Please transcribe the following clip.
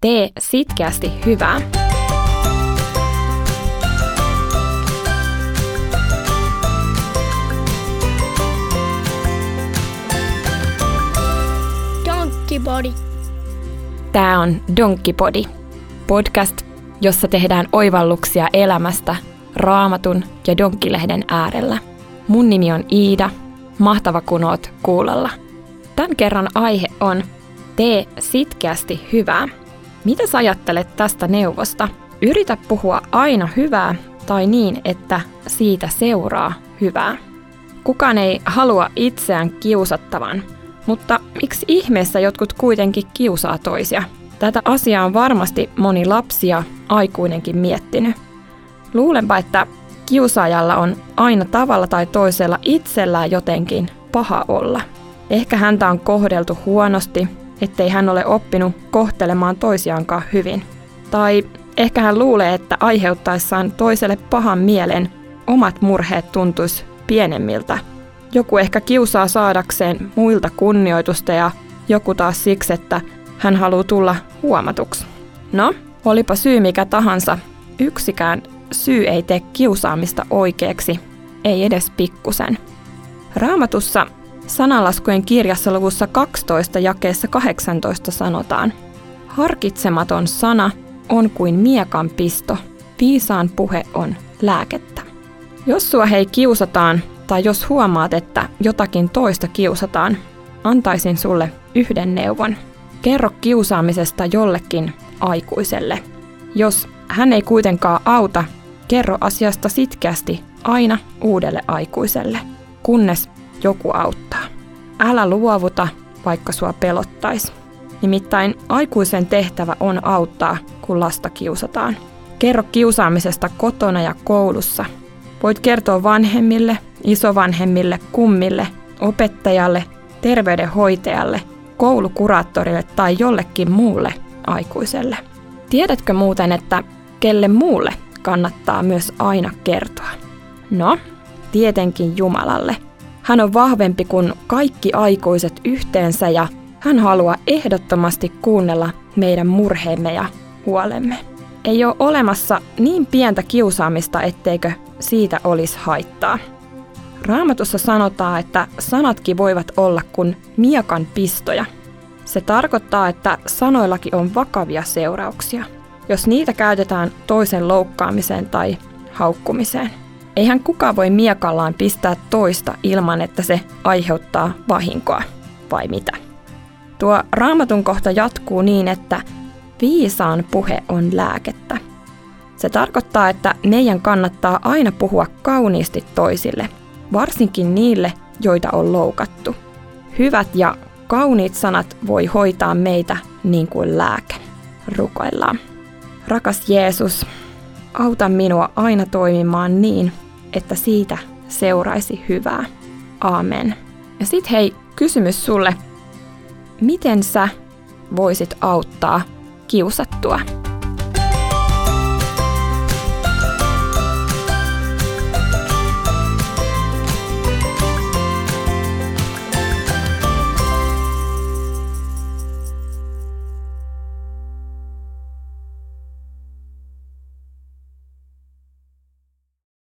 Tee sitkeästi hyvää. Donkkipodi. Tämä on Donkkipodi, podcast, jossa tehdään oivalluksia elämästä raamatun ja donkkilehden äärellä. Mun nimi on Iida, mahtava kun oot kuulolla. Tämän kerran aihe on Tee sitkeästi hyvää. Mitä sä ajattelet tästä neuvosta? Yritä puhua aina hyvää tai niin, että siitä seuraa hyvää. Kukaan ei halua itseään kiusattavan, mutta miksi ihmeessä jotkut kuitenkin kiusaa toisia? Tätä asiaa on varmasti moni lapsi ja aikuinenkin miettinyt. Luulenpa, että kiusaajalla on aina tavalla tai toisella itsellään jotenkin paha olla. Ehkä häntä on kohdeltu huonosti ettei hän ole oppinut kohtelemaan toisiaankaan hyvin. Tai ehkä hän luulee, että aiheuttaessaan toiselle pahan mielen omat murheet tuntuisi pienemmiltä. Joku ehkä kiusaa saadakseen muilta kunnioitusta ja joku taas siksi, että hän haluaa tulla huomatuksi. No, olipa syy mikä tahansa, yksikään syy ei tee kiusaamista oikeaksi, ei edes pikkusen. Raamatussa Sananlaskujen kirjassa luvussa 12 jakeessa 18 sanotaan, Harkitsematon sana on kuin miekan pisto, viisaan puhe on lääkettä. Jos sua hei kiusataan tai jos huomaat, että jotakin toista kiusataan, antaisin sulle yhden neuvon. Kerro kiusaamisesta jollekin aikuiselle. Jos hän ei kuitenkaan auta, kerro asiasta sitkeästi aina uudelle aikuiselle, kunnes joku auttaa. Älä luovuta, vaikka sua pelottais. Nimittäin aikuisen tehtävä on auttaa, kun lasta kiusataan. Kerro kiusaamisesta kotona ja koulussa. Voit kertoa vanhemmille, isovanhemmille, kummille, opettajalle, terveydenhoitajalle, koulukuraattorille tai jollekin muulle aikuiselle. Tiedätkö muuten, että kelle muulle kannattaa myös aina kertoa? No, tietenkin Jumalalle – hän on vahvempi kuin kaikki aikuiset yhteensä ja hän haluaa ehdottomasti kuunnella meidän murheemme ja huolemme. Ei ole olemassa niin pientä kiusaamista, etteikö siitä olisi haittaa. Raamatussa sanotaan, että sanatkin voivat olla kuin miekan pistoja. Se tarkoittaa, että sanoillakin on vakavia seurauksia, jos niitä käytetään toisen loukkaamiseen tai haukkumiseen. Eihän kukaan voi miekallaan pistää toista ilman, että se aiheuttaa vahinkoa, vai mitä? Tuo raamatun kohta jatkuu niin, että viisaan puhe on lääkettä. Se tarkoittaa, että meidän kannattaa aina puhua kauniisti toisille, varsinkin niille, joita on loukattu. Hyvät ja kauniit sanat voi hoitaa meitä niin kuin lääke. Rukoillaan. Rakas Jeesus, auta minua aina toimimaan niin, että siitä seuraisi hyvää. Aamen. Ja sit hei, kysymys sulle. Miten sä voisit auttaa kiusattua?